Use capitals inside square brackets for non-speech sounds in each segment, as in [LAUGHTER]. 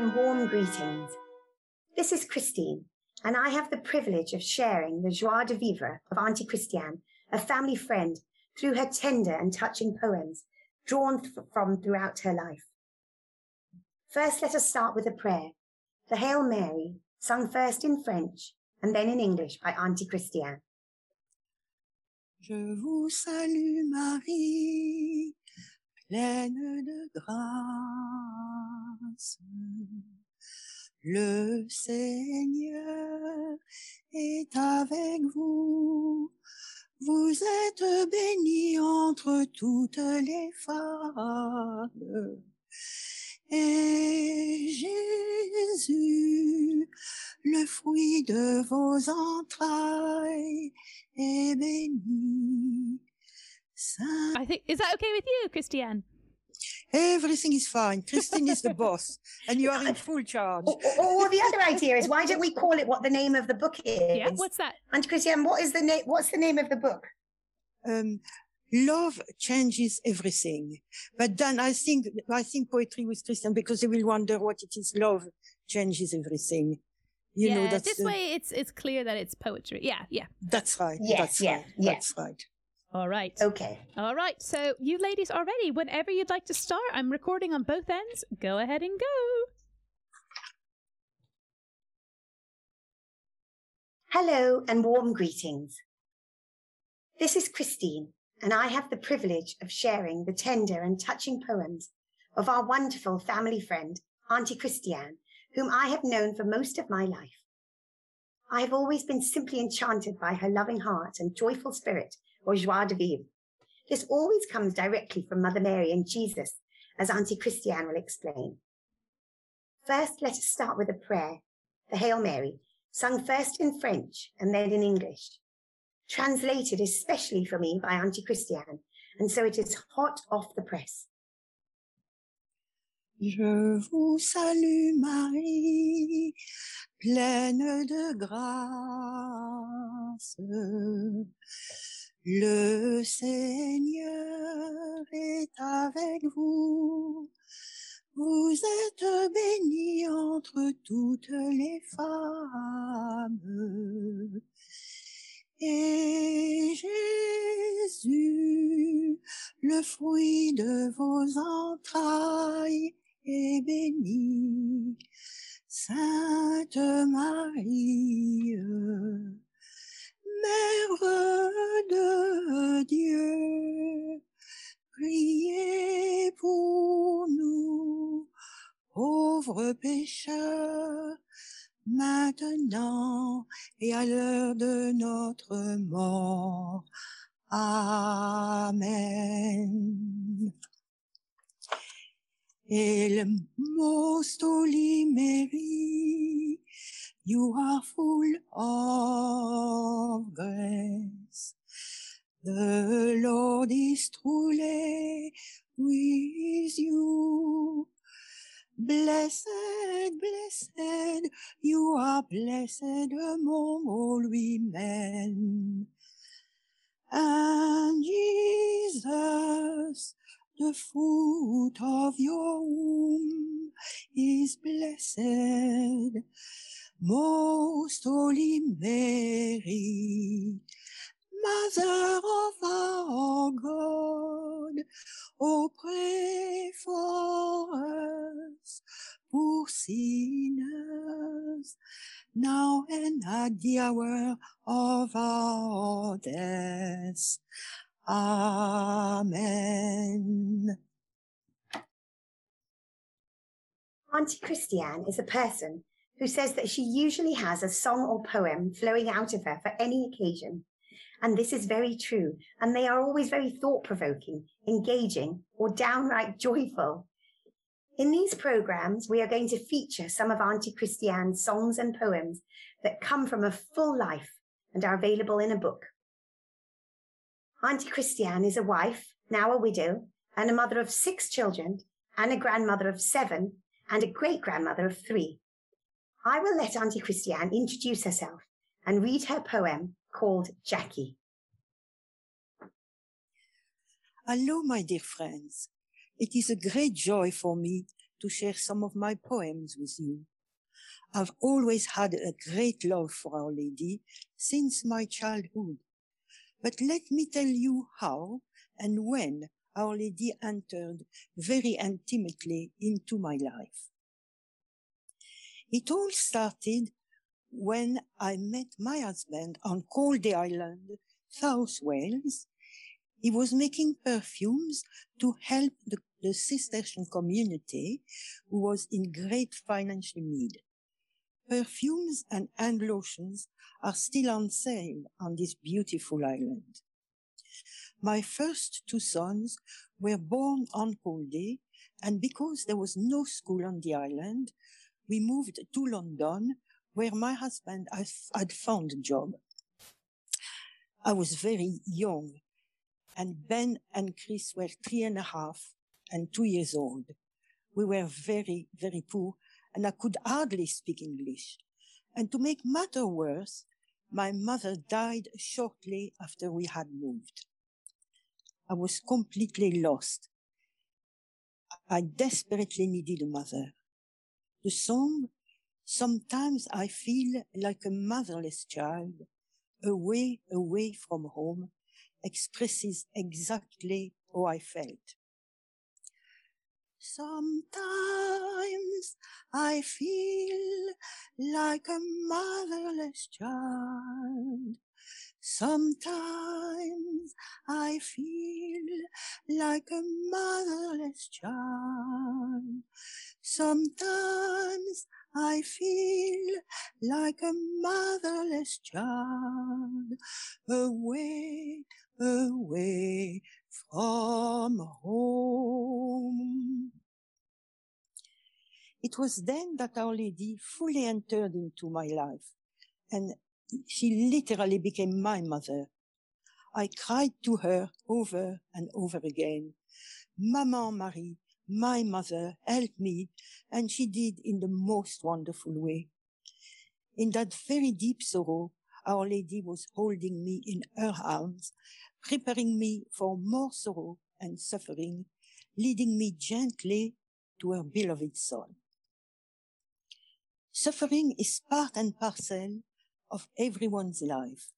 Warm greetings. This is Christine, and I have the privilege of sharing the joie de vivre of Auntie Christiane, a family friend, through her tender and touching poems drawn th- from throughout her life. First, let us start with a prayer, the Hail Mary, sung first in French and then in English by Auntie Christiane. Je vous salue Marie, pleine de grâce. Le Seigneur est avec vous. Vous êtes bénie entre toutes les femmes. Et Jésus, le fruit de vos entrailles, est béni. Saint I think is that okay with you, Christiane? Everything is fine. Christine is the [LAUGHS] boss, and you are in full charge. Or, or- or the other idea is why don't we call it what the name of the book is? Yeah. What's that? And Christiane, what is the name? What's the name of the book? Um, love changes everything. But then I think, I think poetry with Christian because they will wonder what it is. Love changes everything. You yeah. know, that's, this uh, way, it's it's clear that it's poetry. Yeah. Yeah. that's right. Yes, that's yeah, right. yeah. That's right. All right. Okay. All right. So you ladies are ready. Whenever you'd like to start, I'm recording on both ends. Go ahead and go. Hello and warm greetings. This is Christine, and I have the privilege of sharing the tender and touching poems of our wonderful family friend, Auntie Christiane, whom I have known for most of my life. I have always been simply enchanted by her loving heart and joyful spirit, or joie de vivre. This always comes directly from Mother Mary and Jesus, as Auntie Christiane will explain. First, let us start with a prayer, the Hail Mary, sung first in French and then in English, translated especially for me by Auntie Christiane, and so it is hot off the press. Je vous salue Marie, pleine de grâce. Le Seigneur est avec vous. Vous êtes bénie entre toutes les femmes. Et Jésus, le fruit de vos entrailles, est béni. Sainte Marie, Mère de Dieu, priez pour nous, pauvres pécheurs, maintenant et à l'heure de notre mort. Amen. You are full of grace. The Lord is truly with you. Blessed, blessed, you are blessed among all women. And Jesus, the fruit of your womb, is blessed. Most holy Mary, Mother of our God, oh pray for us, poor sinners, now and at the hour of our death. Amen. Auntie Christiane is a person who says that she usually has a song or poem flowing out of her for any occasion. And this is very true. And they are always very thought provoking, engaging, or downright joyful. In these programs, we are going to feature some of Auntie Christiane's songs and poems that come from a full life and are available in a book. Auntie Christiane is a wife, now a widow, and a mother of six children, and a grandmother of seven, and a great grandmother of three. I will let Auntie Christiane introduce herself and read her poem called Jackie. Hello, my dear friends. It is a great joy for me to share some of my poems with you. I've always had a great love for Our Lady since my childhood. But let me tell you how and when Our Lady entered very intimately into my life. It all started when I met my husband on Caldy Island, South Wales. He was making perfumes to help the, the Cistercian community who was in great financial need. Perfumes and hand lotions are still on sale on this beautiful island. My first two sons were born on Caldy, and because there was no school on the island, we moved to London, where my husband had found a job. I was very young, and Ben and Chris were three and a half and two years old. We were very, very poor, and I could hardly speak English. And to make matter worse, my mother died shortly after we had moved. I was completely lost. I desperately needed a mother. The song, sometimes I feel like a motherless child, away, away from home, expresses exactly how I felt. Sometimes I feel like a motherless child. Sometimes I feel like a motherless child. Sometimes I feel like a motherless child away, away from home. It was then that Our Lady fully entered into my life and she literally became my mother. I cried to her over and over again, Maman Marie, my mother, helped me. And she did in the most wonderful way. In that very deep sorrow, Our Lady was holding me in her arms, preparing me for more sorrow and suffering, leading me gently to her beloved Son. Suffering is part and parcel of everyone's life.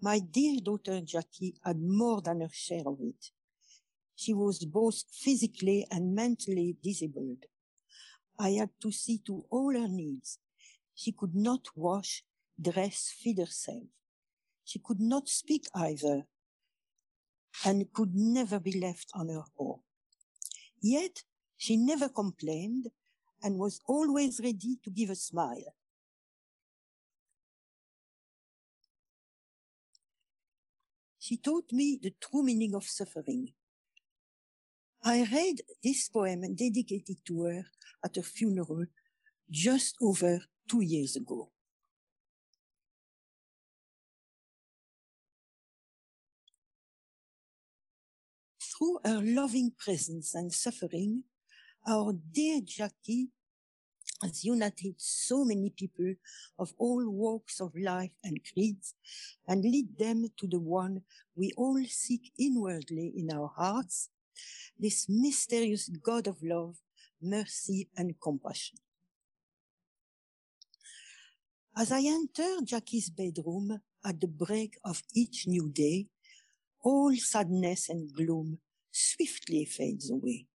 My dear daughter Jackie had more than her share of it. She was both physically and mentally disabled. I had to see to all her needs. She could not wash, dress, feed herself. She could not speak either and could never be left on her own. Yet she never complained and was always ready to give a smile. She taught me the true meaning of suffering. I read this poem and dedicated to her at her funeral just over two years ago. Through her loving presence and suffering, our dear Jackie has united so many people of all walks of life and creeds and lead them to the one we all seek inwardly in our hearts, this mysterious God of love, mercy and compassion. As I enter Jackie's bedroom at the break of each new day, all sadness and gloom swiftly fades away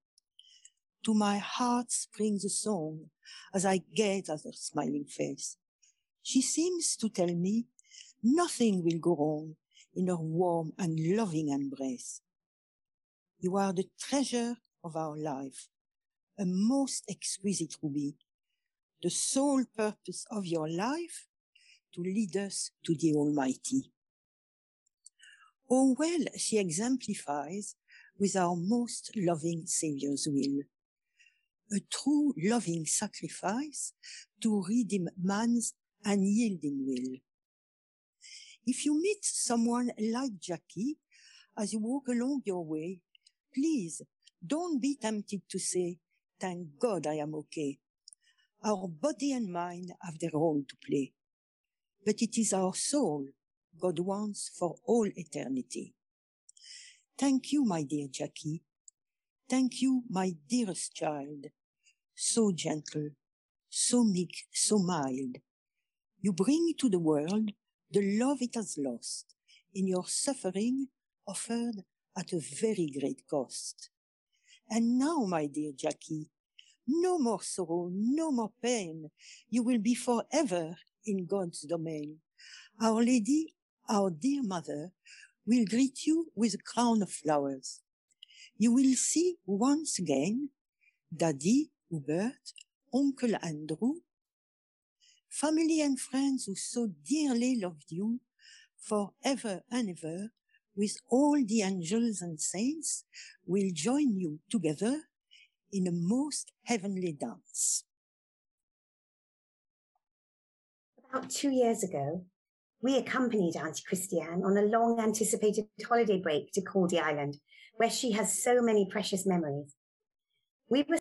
to my heart springs a song as I gaze at her smiling face. She seems to tell me nothing will go wrong in her warm and loving embrace. You are the treasure of our life, a most exquisite ruby, the sole purpose of your life to lead us to the Almighty. Oh well she exemplifies with our most loving Saviour's will a true loving sacrifice to redeem man's unyielding will. If you meet someone like Jackie as you walk along your way, please don't be tempted to say, thank God I am okay. Our body and mind have their role to play, but it is our soul God wants for all eternity. Thank you, my dear Jackie. Thank you, my dearest child, so gentle, so meek, so mild. You bring to the world the love it has lost in your suffering offered at a very great cost. And now, my dear Jackie, no more sorrow, no more pain. You will be forever in God's domain. Our Lady, our dear mother, will greet you with a crown of flowers. You will see once again Daddy, Hubert, Uncle Andrew, family and friends who so dearly loved you forever and ever with all the angels and saints will join you together in a most heavenly dance. About two years ago, we accompanied Auntie Christiane on a long anticipated holiday break to Caldy Island, where she has so many precious memories. We were